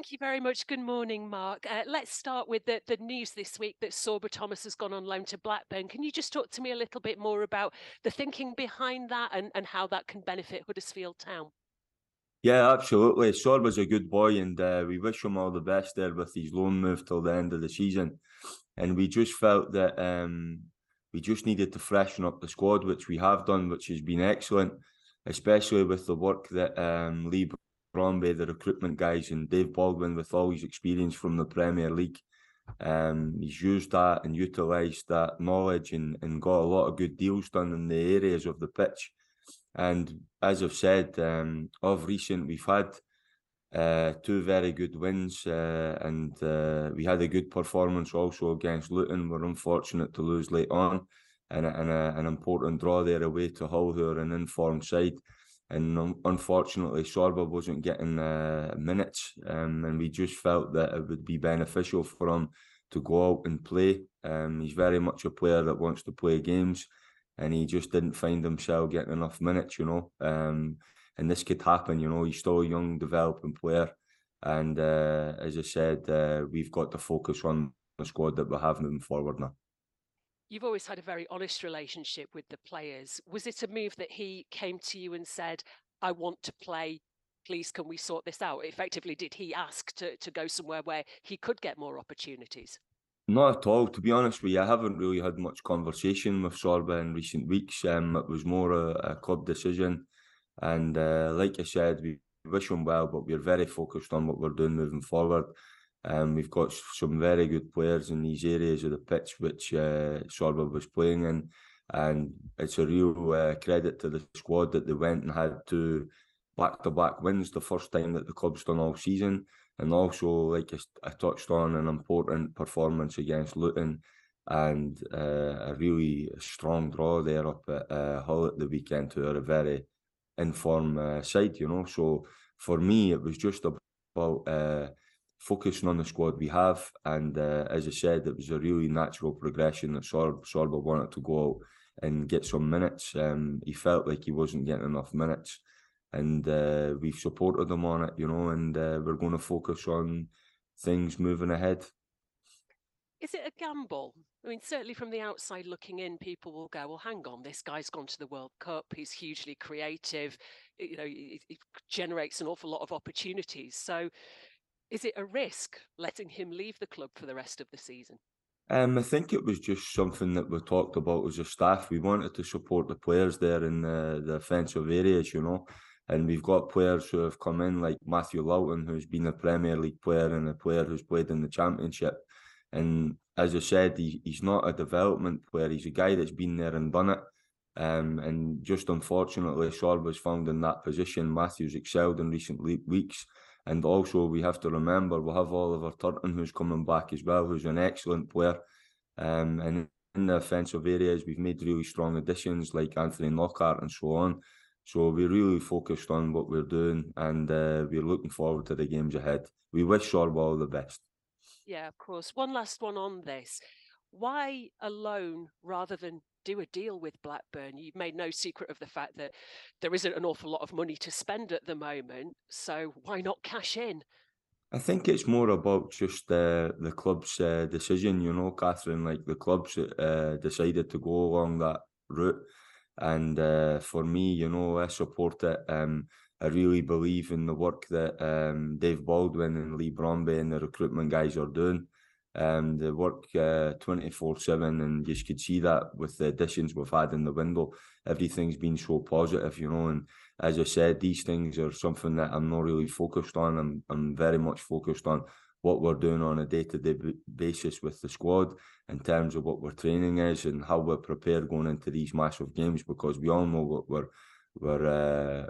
Thank you very much. Good morning, Mark. Uh, let's start with the, the news this week that Sorba Thomas has gone on loan to Blackburn. Can you just talk to me a little bit more about the thinking behind that and, and how that can benefit Huddersfield Town? Yeah, absolutely. Sorba's a good boy, and uh, we wish him all the best there with his loan move till the end of the season. And we just felt that um, we just needed to freshen up the squad, which we have done, which has been excellent, especially with the work that um, Leigh Bromby, the recruitment guys, and Dave Baldwin with all his experience from the Premier League. Um, he's used that and utilised that knowledge and, and got a lot of good deals done in the areas of the pitch. And as I've said, um, of recent, we've had uh, two very good wins, uh, and uh, we had a good performance also against Luton. We're unfortunate to lose late on, and, and a, an important draw there away to Hull, who are an informed side and unfortunately Sorba wasn't getting uh, minutes, um, and we just felt that it would be beneficial for him to go out and play. Um, he's very much a player that wants to play games, and he just didn't find himself getting enough minutes, you know. Um, and this could happen, you know. He's still a young, developing player, and uh, as I said, uh, we've got to focus on the squad that we have moving forward now you've always had a very honest relationship with the players. Was it a move that he came to you and said, I want to play, please can we sort this out? Effectively, did he ask to, to go somewhere where he could get more opportunities? Not at all. To be honest with you, I haven't really had much conversation with Sorba in recent weeks. Um, it was more a, a club decision. And uh, like I said, we wish him well, but we're very focused on what we're doing moving forward. Um, we've got some very good players in these areas of the pitch which uh, Sorba was playing in, and it's a real uh, credit to the squad that they went and had two back-to-back wins, the first time that the club's done all season, and also, like I, touched on, an important performance against Luton, and uh, a really strong draw there up at uh, Hull at the weekend to a very informed uh, side, you know. So for me, it was just about uh, focusing on the squad we have. And uh, as I said, it was a really natural progression that Sor- Sorba wanted to go out and get some minutes. Um, he felt like he wasn't getting enough minutes. And uh, we've supported him on it, you know, and uh, we're going to focus on things moving ahead. Is it a gamble? I mean, certainly from the outside looking in, people will go, well, hang on, this guy's gone to the World Cup. He's hugely creative. You know, he, he generates an awful lot of opportunities. So is it a risk letting him leave the club for the rest of the season? Um, I think it was just something that we talked about as a staff. We wanted to support the players there in the, the offensive areas, you know. And we've got players who have come in, like Matthew Lowton, who's been a Premier League player and a player who's played in the Championship. And as I said, he, he's not a development player. He's a guy that's been there and done it. Um, and just unfortunately, Sorba was found in that position. Matthew's excelled in recent weeks and also, we have to remember we'll have Oliver Turton who's coming back as well, who's an excellent player. Um, and in the offensive areas, we've made really strong additions like Anthony Knockaert and so on. So we're really focused on what we're doing, and uh, we're looking forward to the games ahead. We wish Sorba all the best. Yeah, of course. One last one on this. Why alone rather than do a deal with Blackburn. You've made no secret of the fact that there isn't an awful lot of money to spend at the moment. So why not cash in? I think it's more about just uh, the club's uh, decision, you know, Catherine. Like the clubs uh, decided to go along that route, and uh, for me, you know, I support it. Um, I really believe in the work that um, Dave Baldwin and Leigh Bromby and the recruitment guys are doing. Um, they work uh, 24 7, and you could see that with the additions we've had in the window. Everything's been so positive, you know. And as I said, these things are something that I'm not really focused on. I'm, I'm very much focused on what we're doing on a day to day basis with the squad in terms of what we're training is and how we're prepared going into these massive games because we all know what we're, we're uh,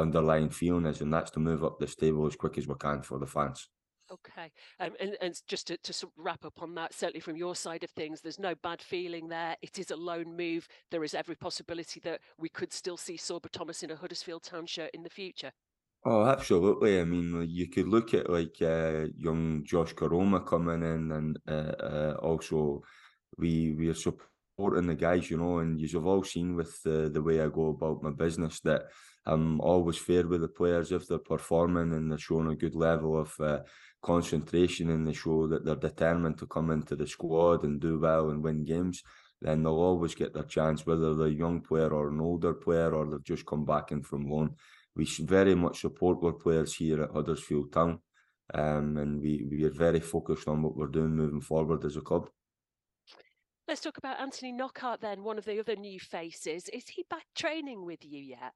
underlying feeling is, and that's to move up this table as quick as we can for the fans. Okay. Um, and, and just to, to wrap up on that, certainly from your side of things, there's no bad feeling there. It is a loan move. There is every possibility that we could still see Sorba Thomas in a Huddersfield Town shirt in the future. Oh, absolutely. I mean, you could look at like uh, young Josh Koroma coming in, and uh, uh, also we we are supporting the guys, you know, and you've all seen with the, the way I go about my business that I'm always fair with the players if they're performing and they're showing a good level of uh, concentration and they show that they're determined to come into the squad and do well and win games, then they'll always get their chance, whether they're a young player or an older player or they've just come back in from loan. We very much support our players here at Huddersfield Town. Um, and we, we are very focused on what we're doing moving forward as a club. Let's talk about Anthony Knockaert then, one of the other new faces. Is he back training with you yet?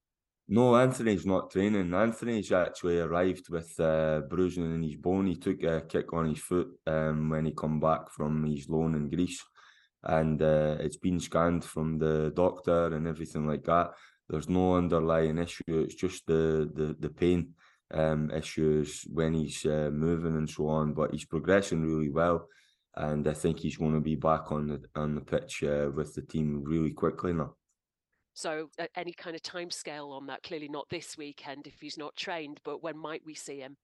No, Anthony's not training. Anthony's actually arrived with uh, bruising in his bone. He took a kick on his foot um, when he come back from his loan in Greece, and uh, it's been scanned from the doctor and everything like that. There's no underlying issue. It's just the the, the pain um, issues when he's uh, moving and so on. But he's progressing really well and I think he's going to be back on the on the pitch uh, with the team really quickly now. So, uh, any kind of time scale on that? Clearly, not this weekend if he's not trained, but when might we see him?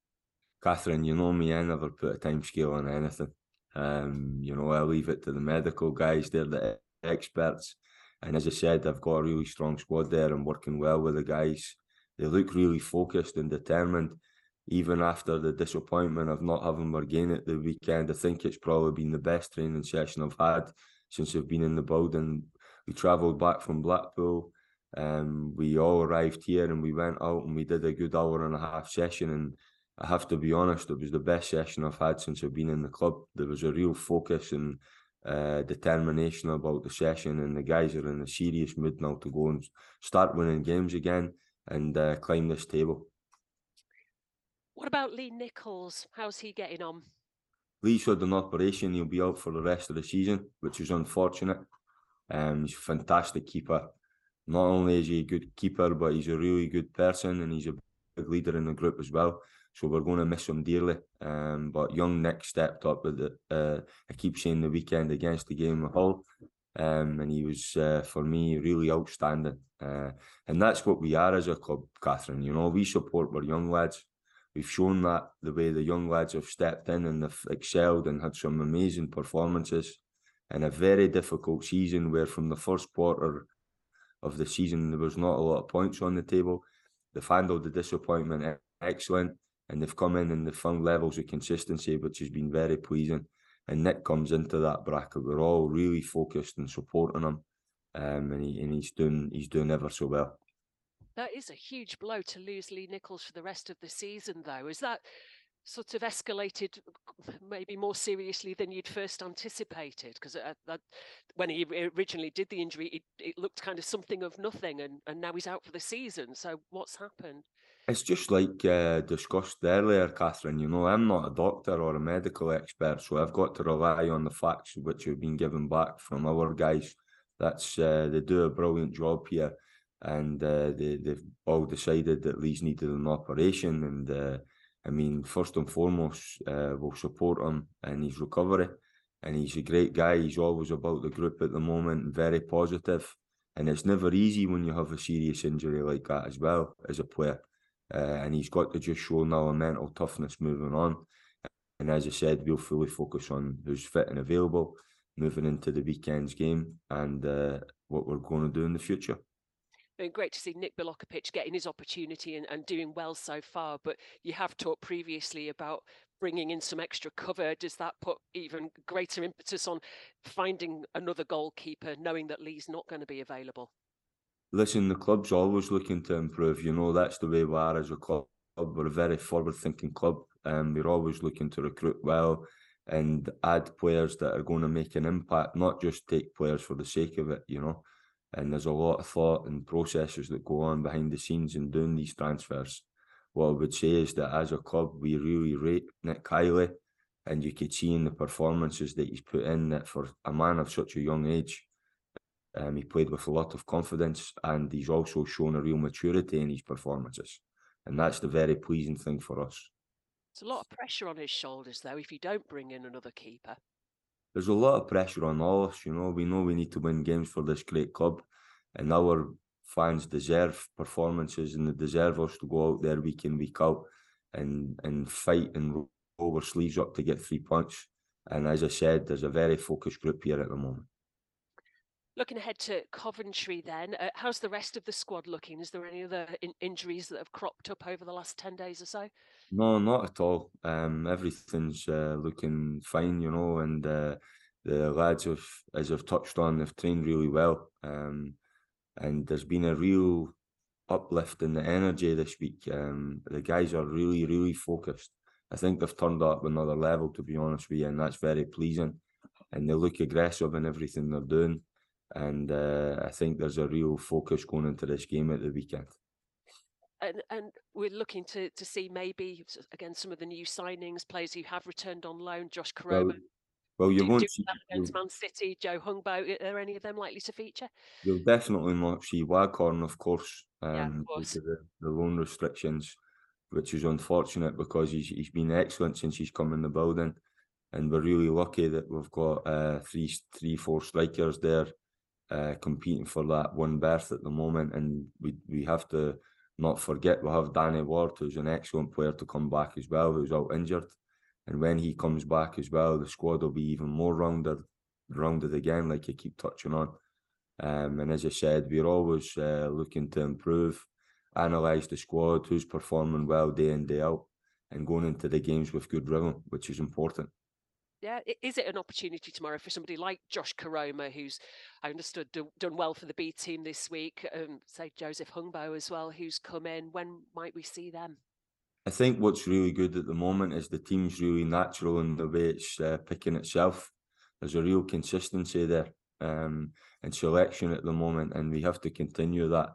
Catherine, you know me, I never put a time scale on anything. Um, you know, I leave it to the medical guys; they're the experts. And as I said, I've got a really strong squad there. I'm working well with the guys. They look really focused and determined even after the disappointment of not having Morgaine at the weekend, I think it's probably been the best training session I've had since I've been in the building. We travelled back from Blackpool. Um, we all arrived here and we went out and we did a good hour and a half session. And I have to be honest, it was the best session I've had since I've been in the club. There was a real focus and uh, determination about the session, and the guys are in a serious mood now to go and start winning games again and uh, climb this table. What about Lee Nicholls? How's he getting on? Lee's had an operation. He'll be out for the rest of the season, which is unfortunate. Um, he's a fantastic keeper. Not only is he a good keeper, but he's a really good person and he's a big leader in the group as well. So we're going to miss him dearly. Um, but young Nick stepped up with it. Uh, I keep saying the weekend against the game of Hull. Um, and he was, uh, for me, really outstanding. Uh, and that's what we are as a club, Catherine. You know, we support our young lads we've shown that the way the young lads have stepped in and they've excelled and had some amazing performances in a very difficult season where from the first quarter of the season there was not a lot of points on the table. They've handled the disappointment excellent and they've come in and they've found levels of consistency which has been very pleasing. And Nick comes into that bracket. We're all really focused and supporting him. Um, and, he, and he's doing he's doing ever so well. That is a huge blow to lose Lee Nicholls for the rest of the season, though. Is that sort of escalated maybe more seriously than you'd first anticipated? Because uh, when he originally did the injury, it, it, looked kind of something of nothing, and, and now he's out for the season. So what's happened? It's just like uh, discussed earlier, Catherine. You know, I'm not a doctor or a medical expert, so I've got to rely on the facts which have been given back from our guys. That's uh, they do a brilliant job here and uh, they, they've all decided that Lee's needed an operation. And uh, I mean, first and foremost, uh, we'll support him in his recovery. And he's a great guy. He's always about the group at the moment, very positive. And it's never easy when you have a serious injury like that as well as a player. Uh, and he's got to just show now a mental toughness moving on. And as I said, we'll fully focus on who's fit and available moving into the weekend's game and uh, what we're going to do in the future been great to see Nick Bilokapic getting his opportunity and, and doing well so far. But you have talked previously about bringing in some extra cover. Does that put even greater impetus on finding another goalkeeper, knowing that Lee's not going to be available? Listen, the club's always looking to improve. You know, that's the way we are as a club. We're a very forward thinking club. and we're always looking to recruit well and add players that are going to make an impact, not just take players for the sake of it, you know and there's a lot of thought and processes that go on behind the scenes in doing these transfers. What I would say is that as a club, we really rate Nick Kiley, and you could see in the performances that he's put in that for a man of such a young age, um, he played with a lot of confidence, and he's also shown a real maturity in his performances, and that's the very pleasing thing for us. It's a lot of pressure on his shoulders, though, if you don't bring in another keeper there's a lot of pressure on all us. You know, we know we need to win games for this great club, and our fans deserve performances, and they deserve us to go out there week in week out and and fight and roll our sleeves up to get three points. And as I said, there's a very focused group here at the moment. Looking ahead to Coventry, then, uh, how's the rest of the squad looking? Is there any other in- injuries that have cropped up over the last 10 days or so? No, not at all. Um, everything's uh, looking fine, you know, and uh, the lads have, as I've touched on, they've trained really well. Um, and there's been a real uplift in the energy this week. Um, the guys are really, really focused. I think they've turned up another level, to be honest with you, and that's very pleasing. And they look aggressive in everything they're doing and uh, I think there's a real focus going into this game at the weekend. And and we're looking to to see maybe again some of the new signings, players who have returned on loan. Josh Koroma. Well, well you do, won't do see against Man City. Joe Hungbo. Are any of them likely to feature? You'll definitely not see Waghorn, of course, um, yeah, of course. due to the, the loan restrictions, which is unfortunate because he's he's been excellent since he's come in the building, and we're really lucky that we've got uh, three three four strikers there uh, competing for that one berth at the moment, and we we have to not forget we have Danny Ward, who's an excellent player to come back as well, who's out injured, and when he comes back as well, the squad will be even more rounded, rounded again, like you keep touching on. Um, and as I said, we're always uh, looking to improve, analyse the squad, who's performing well day in day out, and going into the games with good rhythm, which is important yeah, is it an opportunity tomorrow for somebody like Josh Koroma, who's I understood do, done well for the B team this week, um, say Joseph Hungbo as well, who's come in? When might we see them? I think what's really good at the moment is the team's really natural in the way it's uh, picking itself. There's a real consistency there um, and selection at the moment, and we have to continue that.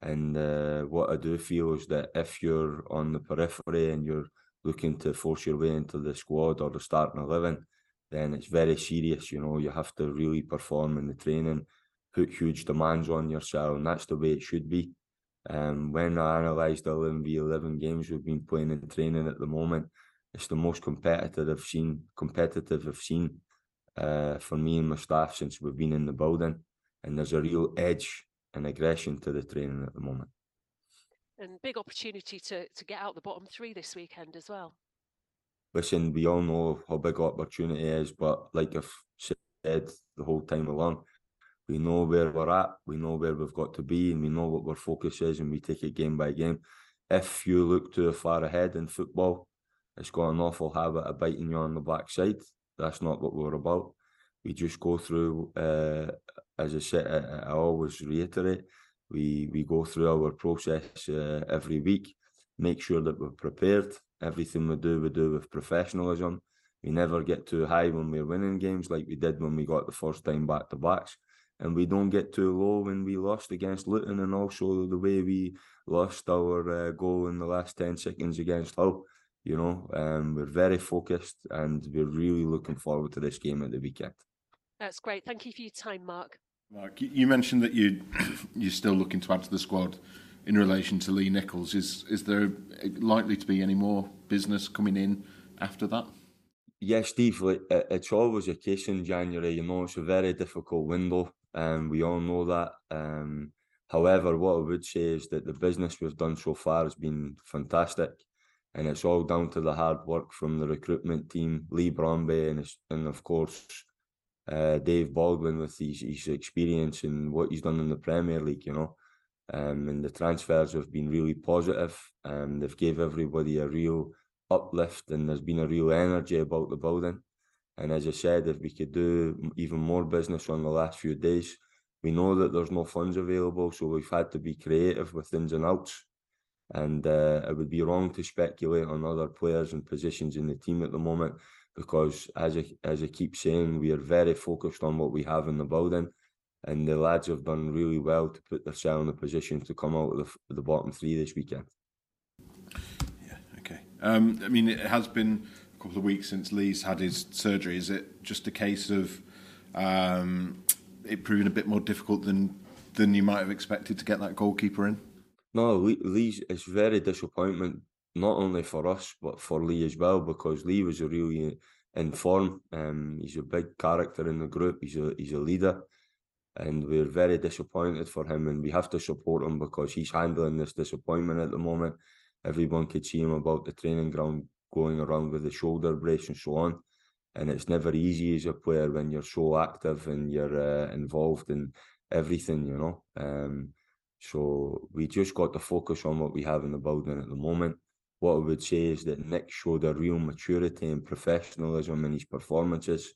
And uh, what I do feel is that if you're on the periphery and you're looking to force your way into the squad or the starting 11, then it's very serious. You know, you have to really perform in the training, put huge demands on yourself, and that's the way it should be. Um, when I analysed the 11 v 11 games we've been playing in training at the moment, it's the most competitive I've seen, competitive I've seen uh, for me and my staff since we've been in the building. And there's a real edge and aggression to the training at the moment and big opportunity to to get out the bottom three this weekend as well. Listen, we all know how big opportunity is, but like I've said the whole time along, we know where we're at, we know where we've got to be, and we know what our focus is, and we take it game by game. If you look too far ahead in football, it's got an awful habit of biting you on the backside. That's not what we're about. We just go through, uh, as I said, I, I always reiterate, we we go through our process uh, every week, make sure that we're prepared. Everything we do, we do with professionalism. We never get too high when we're winning games like we did when we got the first time back to backs. And we don't get too low when we lost against Luton and also the way we lost our uh, goal in the last 10 seconds against Hull. You know, um, we're very focused and we're really looking forward to this game at the weekend. That's great. Thank you for your time, Mark. Mark, you mentioned that you you're still looking to add to the squad in relation to Lee Nicholls. Is is there likely to be any more business coming in after that? Yeah, Steve. It's always a case in January. You know, it's a very difficult window, and we all know that. Um, however, what I would say is that the business we've done so far has been fantastic, and it's all down to the hard work from the recruitment team, Leigh Bromby, and, and of course uh, Dave Baldwin with his, his experience and what he's done in the Premier League, you know. Um, and the transfers have been really positive. Um, they've gave everybody a real uplift, and there's been a real energy about the building. And as I said, if we could do even more business on the last few days, we know that there's no funds available, so we've had to be creative with ins and outs. And uh, it would be wrong to speculate on other players and positions in the team at the moment because as I, as I keep saying, we are very focused on what we have in the building, and the lads have done really well to put themselves in a position to come out of the, the bottom three this weekend. Yeah, okay. Um, I mean, it has been a couple of weeks since Lee's had his surgery. Is it just a case of um, it proving a bit more difficult than than you might have expected to get that goalkeeper in? No, Lee, Lee's it's very disappointment not only for us but for Lee as well because Lee was a really in form. Um, he's a big character in the group. He's a he's a leader, and we're very disappointed for him. And we have to support him because he's handling this disappointment at the moment. Everyone could see him about the training ground going around with the shoulder brace and so on. and it's never easy as a player when you're so active and you're uh, involved in everything, you know. Um, so we just got to focus on what we have in the building at the moment. What I would say is that Nick showed a real maturity and professionalism in his performances,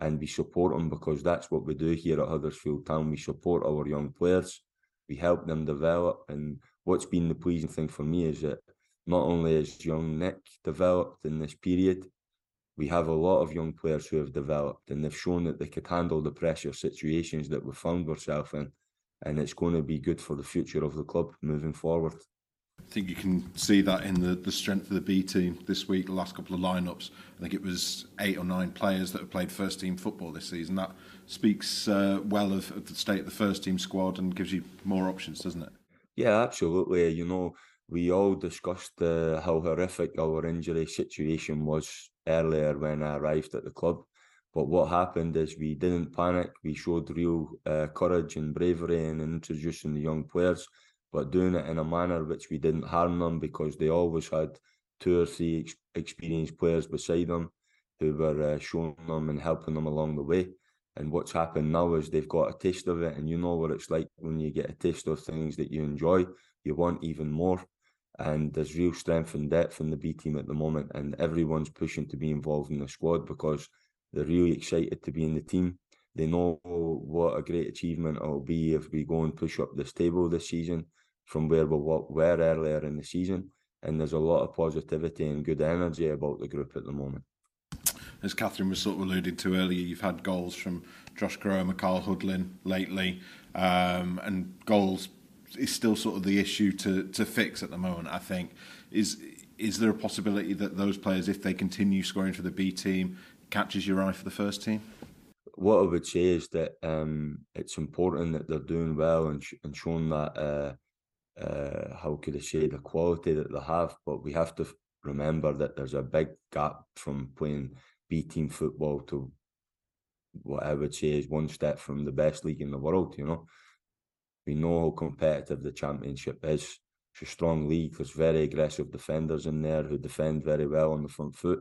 and we support him because that's what we do here at Huddersfield Town. We support our young players, we help them develop, and what's been the pleasing thing for me is that not only has young Nick developed in this period, we have a lot of young players who have developed and they've shown that they could handle the pressure situations that we found ourselves in. And it's going to be good for the future of the club moving forward. I think you can see that in the, the strength of the B team this week, the last couple of lineups. I think it was eight or nine players that have played first team football this season. That speaks uh, well of, of the state of the first team squad and gives you more options, doesn't it? Yeah, absolutely. You know, we all discussed uh, how horrific our injury situation was earlier when I arrived at the club. But what happened is we didn't panic. We showed real uh, courage and bravery in introducing the young players, but doing it in a manner which we didn't harm them because they always had two or three ex- experienced players beside them who were uh, showing them and helping them along the way. And what's happened now is they've got a taste of it, and you know what it's like when you get a taste of things that you enjoy. You want even more and there's real strength and depth in the B team at the moment, and everyone's pushing to be involved in the squad because they're really excited to be in the team. They know what a great achievement it'll be if we go and push up this table this season from where we were earlier in the season, and there's a lot of positivity and good energy about the group at the moment. As Catherine was sort of alluding to earlier, you've had goals from Josh Graham and Kyle Hudlin lately, um, and goals is still sort of the issue to to fix at the moment. I think is is there a possibility that those players, if they continue scoring for the B team, catches your eye for the first team? What I would say is that um, it's important that they're doing well and, sh- and showing that uh, uh, how could I say the quality that they have, but we have to remember that there's a big gap from playing B team football to what I would say is one step from the best league in the world. You know, we know how competitive the championship is. It's a strong league. There's very aggressive defenders in there who defend very well on the front foot,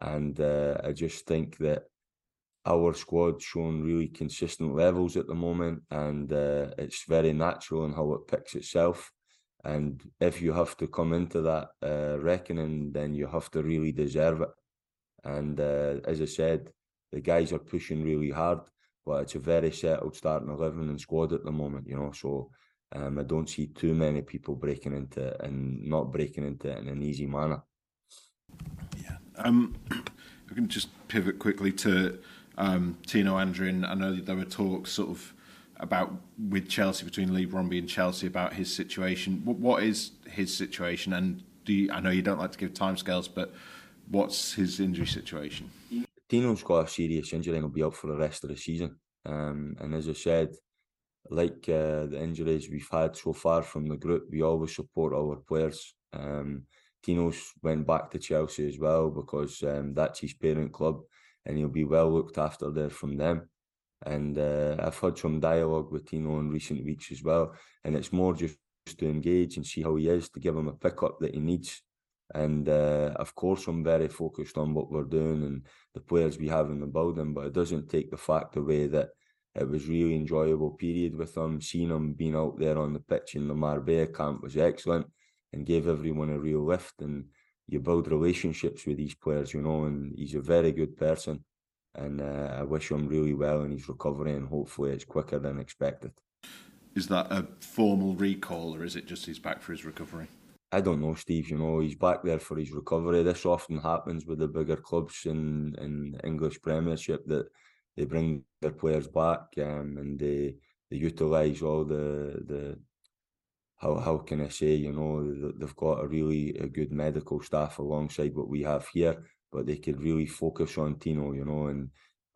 and uh, I just think that our squad's showing really consistent levels at the moment, and uh, it's very natural in how it picks itself. And if you have to come into that uh, reckoning, then you have to really deserve it. And uh, as I said, the guys are pushing really hard but it's a very settled starting eleven and squad at the moment, you know. So um, I don't see too many people breaking into it and not breaking into it in an easy manner. Yeah. Um, we can just pivot quickly to um, Tino Anjorin. I know there were talks sort of about with Chelsea between Leigh Bromby and Chelsea about his situation. What, what is his situation? And do you, I know you don't like to give timescales, but what's his injury situation? Tino's got a serious injury and will be out for the rest of the season. Um, and as I said, like uh, the injuries we've had so far from the group, we always support our players. Um, Tino's went back to Chelsea as well because um, that's his parent club, and he'll be well looked after there from them. And uh, I've had some dialogue with Tino in recent weeks as well, and it's more just to engage and see how he is to give him a pickup that he needs and uh, of course, I'm very focused on what we're doing and the players we have in the building, but it doesn't take the fact away that it was really enjoyable period with them. Seeing him being out there on the pitch in the Marbella camp was excellent and gave everyone a real lift. And you build relationships with these players, you know, and he's a very good person. And uh, I wish him really well in his recovery, and hopefully it's quicker than expected. Is that a formal recall, or is it just he's back for his recovery? I don't know, Steve. You know, he's back there for his recovery. This often happens with the bigger clubs in in English Premiership that they bring their players back um, and they they utilise all the the how how can I say you know they've got a really a good medical staff alongside what we have here, but they could really focus on Tino, you know, and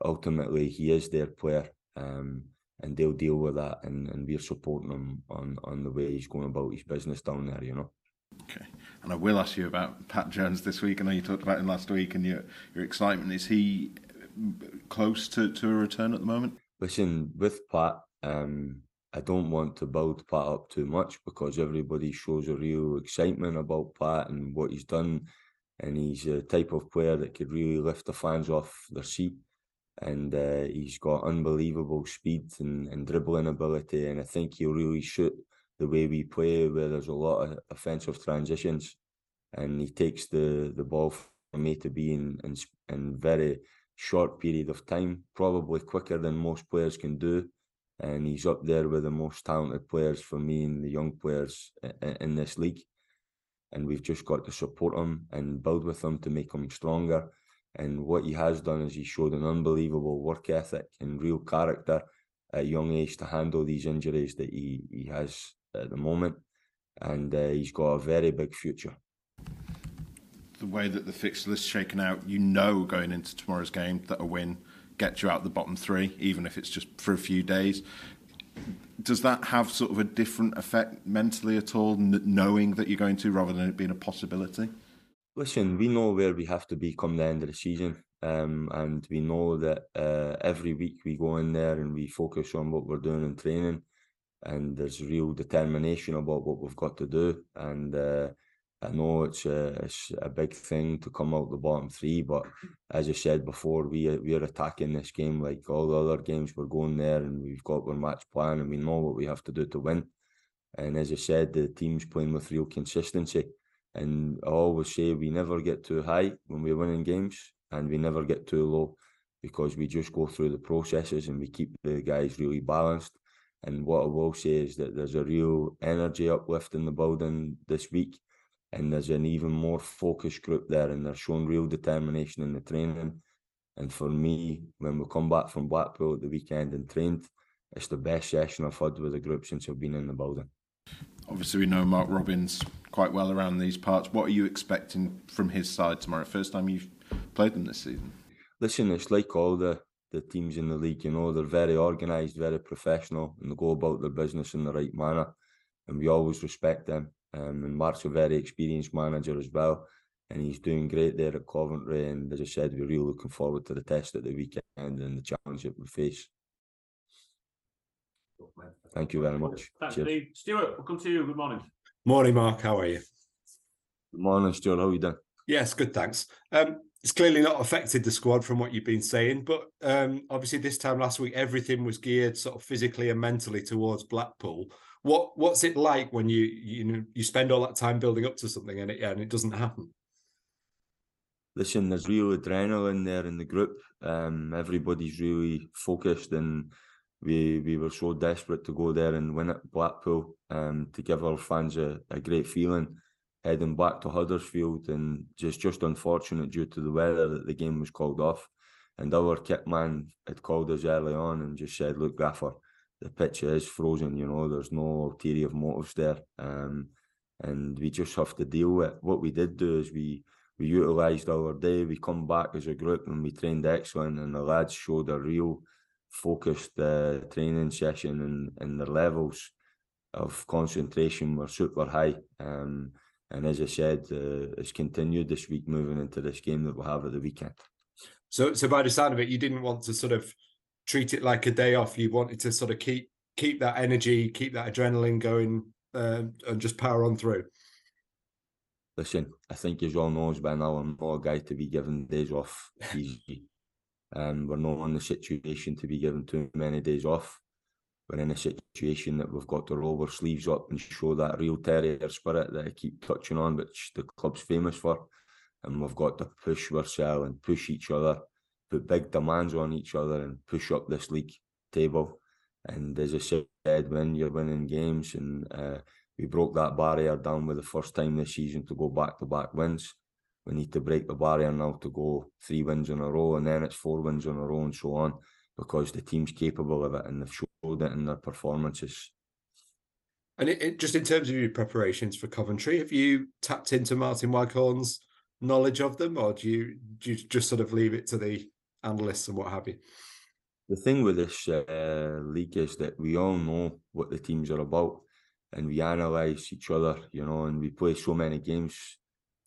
ultimately he is their player. Um, and they'll deal with that, and, and we're supporting him on, on the way he's going about his business down there, you know. Okay, and I will ask you about Pat Jones this week. I know you talked about him last week, and your your excitement. Is he close to, to a return at the moment? Listen, with Pat, um, I don't want to build Pat up too much because everybody shows a real excitement about Pat and what he's done and he's a type of player that could really lift the fans off their seat. And uh, he's got unbelievable speed and, and dribbling ability, and I think he'll really suit the way we play, where there's a lot of offensive transitions, and he takes the the ball from A to B in in, in very short period of time, probably quicker than most players can do. And he's up there with the most talented players for me and the young players in, this league. And we've just got to support him and build with him to make him stronger. And what he has done is he showed an unbelievable work ethic and real character at a young age to handle these injuries that he, he has at the moment. And uh, he's got a very big future the way that the fixture list shaken out, you know going into tomorrow's game that a win gets you out the bottom three, even if it's just for a few days. Does that have sort of a different effect mentally at all, knowing that you're going to, rather than it being a possibility? Listen, we know where we have to be come the end of the season. Um, and we know that uh, every week we go in there and we focus on what we're doing in training, and there's real determination about what we've got to do. And uh, I know it's a, it's a big thing to come out the bottom three, but as I said before, we are, we are attacking this game like all the other games. We're going there and we've got our match plan and we know what we have to do to win. And as I said, the team's playing with real consistency. And I always say we never get too high when we're winning games and we never get too low because we just go through the processes and we keep the guys really balanced. And what I will say is that there's a real energy uplift in the building this week and there's an even more focused group there, and they're showing real determination in the training. And for me, when we come back from Blackpool at the weekend and trained, it's the best session I've had with the group since I've been in the building. Obviously, we know Mark Robins quite well around these parts. What are you expecting from his side tomorrow? First time you've played them this season. Listen, it's like all the the teams in the league. You know, they're very organised, very professional, and they go about their business in the right manner. And we always respect them. Um, and Mark's a very experienced manager as well, and he's doing great there at Coventry. And as I said, we're really looking forward to the test at the weekend and the challenge that we face. Thank you very much. Thanks, Steve. Stuart, we'll come to you. Good morning. Morning, Mark. How are you? Good morning, Stuart. How are you doing? Yes, good, thanks. Um, it's clearly not affected the squad from what you've been saying, but um, obviously this time last week everything was geared sort of physically and mentally towards Blackpool. What what's it like when you you know you spend all that time building up to something and it and it doesn't happen? Listen, there's real adrenaline there in the group. Um, everybody's really focused, and we we were so desperate to go there and win at Blackpool um, to give our fans a, a great feeling heading back to Huddersfield, and just just unfortunate due to the weather that the game was called off. And our kit man had called us early on and just said, "Look, Gaffer, the pitch is frozen. You know, there's no ulterior motives there, um, and we just have to deal with. What we did do is we we utilised our day. We come back as a group and we trained excellent, and the lads showed a real focused uh, training session, and and the levels of concentration were super high. Um, and as I said, uh, it's continued this week moving into this game that we'll have at the weekend. So, so by the sound of it, you didn't want to sort of treat it like a day off. You wanted to sort of keep keep that energy, keep that adrenaline going, uh, and just power on through. Listen, I think as all knows by now, I'm not a guy to be given days off easy. Um, we're not in the situation to be given too many days off. We're in a situation that we've got to roll our sleeves up and show that real terrier spirit that I keep touching on, which the club's famous for. And we've got to push ourselves and push each other put big demands on each other and push up this league table. And as I said, when you're winning games, and uh, we broke that barrier down with the first time this season to go back to back wins. We need to break the barrier now to go three wins in a row, and then it's four wins in a row, and so on, because the team's capable of it and they've showed it in their performances. And it, it, just in terms of your preparations for Coventry, have you tapped into Martyn Waghorn's knowledge of them, or do you do you just sort of leave it to the analysts and what have you. The thing with this uh, league is that we all know what the teams are about, and we analyse each other, you know, and we play so many games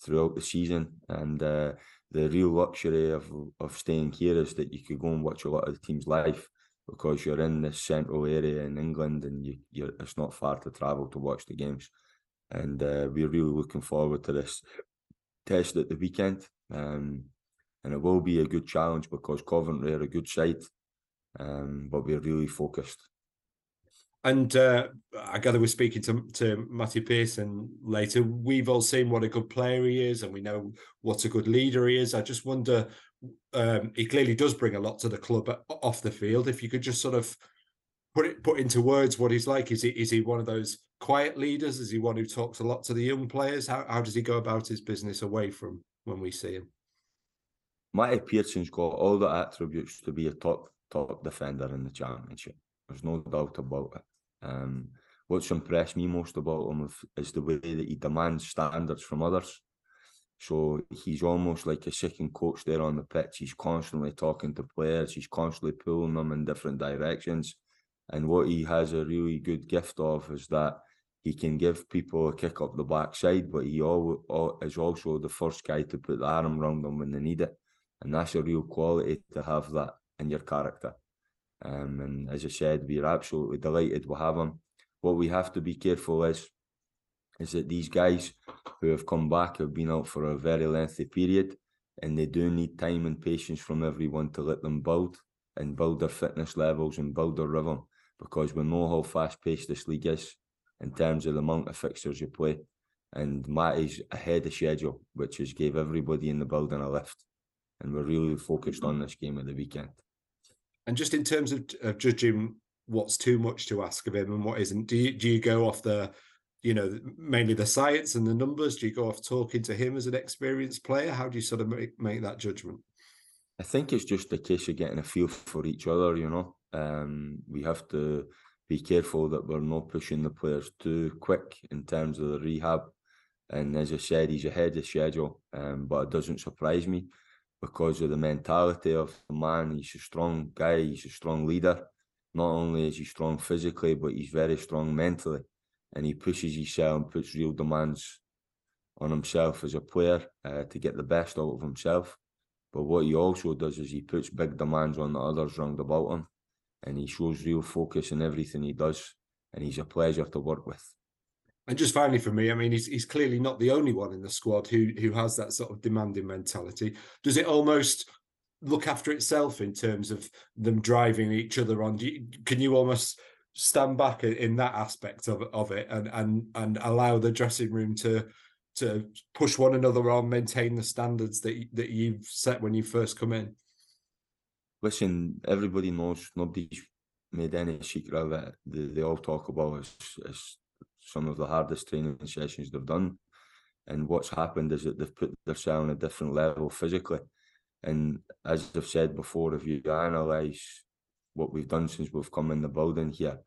throughout the season. And uh, the real luxury of of staying here is that you could go and watch a lot of the teams live because you're in this central area in England, and you, you're it's not far to travel to watch the games. And uh, we're really looking forward to this test at the weekend. Um, and it will be a good challenge because Coventry are a good side, um, but we're really focused. And uh, I gather we're speaking to to Matty Pearson later. We've all seen what a good player he is, and we know what a good leader he is. I just wonder, um, he clearly does bring a lot to the club off the field. If you could just sort of put it put into words what he's like. Is he is he one of those quiet leaders? Is he one who talks a lot to the young players? How how does he go about his business away from when we see him? Matty Pearson's got all the attributes to be a top top defender in the championship. There's no doubt about it. Um, what's impressed me most about him is the way that he demands standards from others. So he's almost like a second coach there on the pitch. He's constantly talking to players. He's constantly pulling them in different directions. And what he has a really good gift of is that he can give people a kick up the backside, but he is also the first guy to put the arm around them when they need it. And that's a real quality to have that in your character. Um, and as I said, we're absolutely delighted we have him. What we have to be careful is, is that these guys who have come back have been out for a very lengthy period, and they do need time and patience from everyone to let them build and build their fitness levels and build their rhythm, because we know how fast paced this league is in terms of the amount of fixtures you play. And Matty's ahead of schedule, which has gave everybody in the building a lift. And we're really focused on this game at the weekend. And just in terms of, of judging what's too much to ask of him and what isn't, do you do you go off the, you know, mainly the science and the numbers? Do you go off talking to him as an experienced player? How do you sort of make, make that judgment? I think it's just a case of getting a feel for each other. You know, um, we have to be careful that we're not pushing the players too quick in terms of the rehab. And as I said, he's ahead of schedule, um, but it doesn't surprise me because of the mentality of the man. He's a strong guy, he's a strong leader. Not only is he strong physically, but he's very strong mentally. And he pushes himself and puts real demands on himself as a player uh, to get the best out of himself. But what he also does is he puts big demands on the others round about him. And he shows real focus in everything he does. And he's a pleasure to work with. And just finally for me, I mean, he's he's clearly not the only one in the squad who who has that sort of demanding mentality. Does it almost look after itself in terms of them driving each other on? You, can you almost stand back in that aspect of of it and and and allow the dressing room to to push one another on, maintain the standards that that you've set when you first come in? Listen, everybody knows nobody's made any secret of it. They, they all talk about is, is some of the hardest training sessions they've done. And what's happened is that they've put themselves on a different level physically. And as I've said before, if you analyse what we've done since we've come in the building here,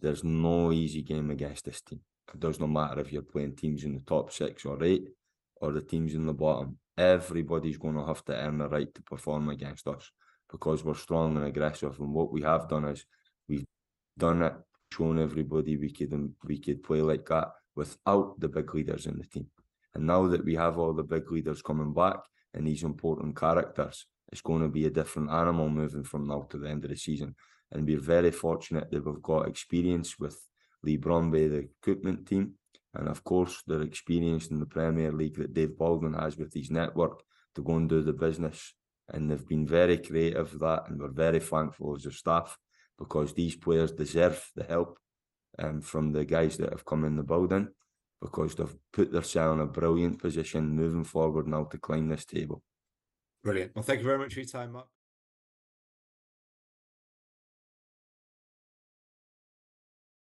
there's no easy game against this team. It does not matter if you're playing teams in the top six or eight or the teams in the bottom. Everybody's going to have to earn the right to perform against us because we're strong and aggressive. And what we have done is we've done it shown everybody we could we could play like that without the big leaders in the team. And now that we have all the big leaders coming back and these important characters, it's going to be a different animal moving from now to the end of the season. And we're very fortunate that we've got experience with Leigh Bromby, the equipment team, and of course they're in the Premier League that Dave Baldwin has with his network to go and do the business. And they've been very creative that, and we're very thankful as a staff because these players deserve the help um, from the guys that have come in the building because they've put themselves in a brilliant position moving forward now to climb this table. Brilliant. Well, thank you very much for your time, Mark.